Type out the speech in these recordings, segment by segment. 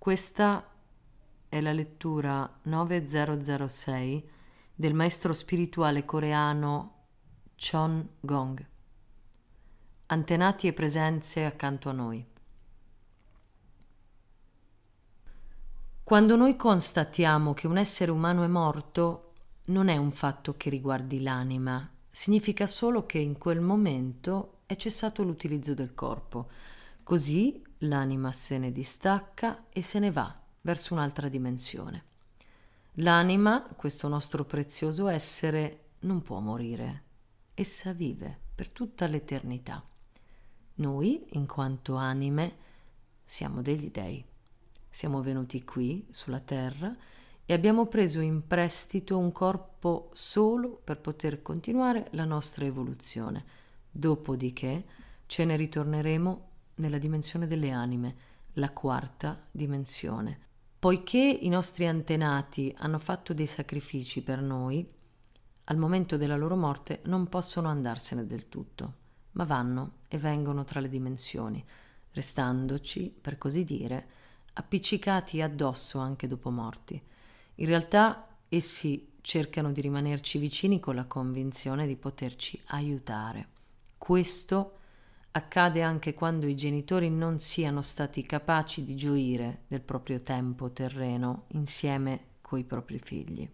Questa è la lettura 9006 del maestro spirituale coreano Chon Gong. Antenati e presenze accanto a noi. Quando noi constatiamo che un essere umano è morto, non è un fatto che riguardi l'anima, significa solo che in quel momento è cessato l'utilizzo del corpo. Così l'anima se ne distacca e se ne va verso un'altra dimensione. L'anima, questo nostro prezioso essere, non può morire, essa vive per tutta l'eternità. Noi, in quanto anime, siamo degli dei. Siamo venuti qui, sulla terra, e abbiamo preso in prestito un corpo solo per poter continuare la nostra evoluzione. Dopodiché ce ne ritorneremo nella dimensione delle anime, la quarta dimensione. Poiché i nostri antenati hanno fatto dei sacrifici per noi, al momento della loro morte non possono andarsene del tutto, ma vanno e vengono tra le dimensioni, restandoci, per così dire, appiccicati addosso anche dopo morti. In realtà essi cercano di rimanerci vicini con la convinzione di poterci aiutare. Questo accade anche quando i genitori non siano stati capaci di gioire del proprio tempo terreno insieme coi propri figli.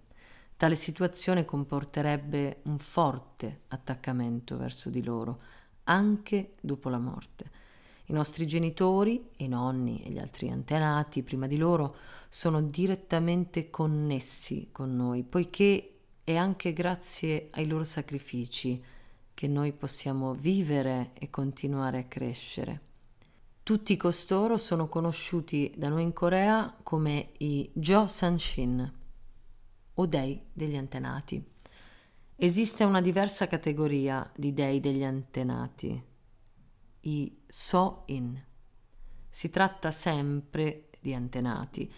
Tale situazione comporterebbe un forte attaccamento verso di loro, anche dopo la morte. I nostri genitori, i nonni e gli altri antenati prima di loro sono direttamente connessi con noi, poiché è anche grazie ai loro sacrifici che noi possiamo vivere e continuare a crescere. Tutti costoro sono conosciuti da noi in Corea come i Jo Sanshin, o dei degli antenati. Esiste una diversa categoria di dei degli antenati, i So-in. Si tratta sempre di antenati,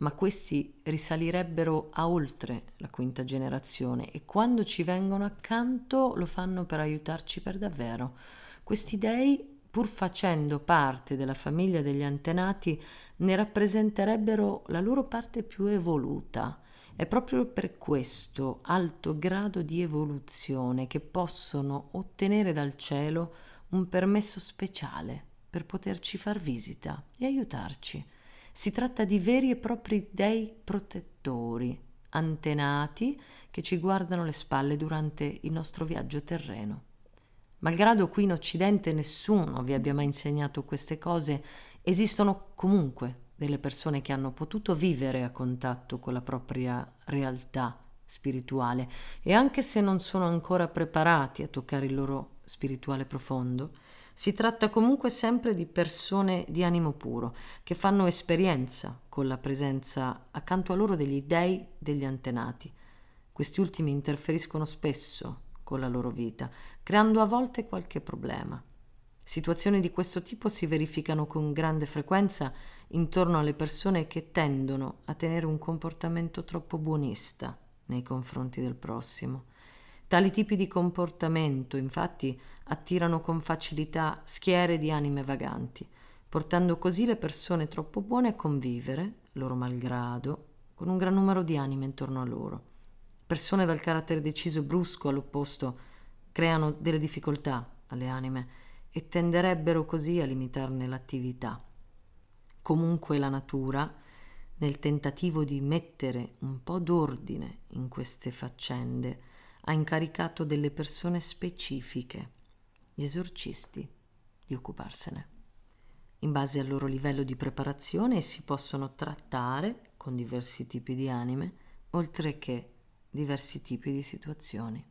ma questi risalirebbero a oltre la quinta generazione e quando ci vengono accanto lo fanno per aiutarci per davvero. Questi dei, pur facendo parte della famiglia degli antenati, ne rappresenterebbero la loro parte più evoluta. È proprio per questo alto grado di evoluzione che possono ottenere dal cielo un permesso speciale per poterci far visita e aiutarci. Si tratta di veri e propri dei protettori, antenati che ci guardano le spalle durante il nostro viaggio terreno. Malgrado qui in Occidente nessuno vi abbia mai insegnato queste cose, esistono comunque delle persone che hanno potuto vivere a contatto con la propria realtà spirituale e anche se non sono ancora preparati a toccare il loro spirituale profondo, si tratta comunque sempre di persone di animo puro, che fanno esperienza con la presenza accanto a loro degli dei degli antenati. Questi ultimi interferiscono spesso con la loro vita, creando a volte qualche problema. Situazioni di questo tipo si verificano con grande frequenza intorno alle persone che tendono a tenere un comportamento troppo buonista nei confronti del prossimo. Tali tipi di comportamento, infatti, attirano con facilità schiere di anime vaganti, portando così le persone troppo buone a convivere, loro malgrado, con un gran numero di anime intorno a loro. Persone dal carattere deciso e brusco all'opposto creano delle difficoltà alle anime e tenderebbero così a limitarne l'attività. Comunque la natura, nel tentativo di mettere un po' d'ordine in queste faccende, ha incaricato delle persone specifiche, gli esorcisti, di occuparsene. In base al loro livello di preparazione si possono trattare con diversi tipi di anime, oltre che diversi tipi di situazioni.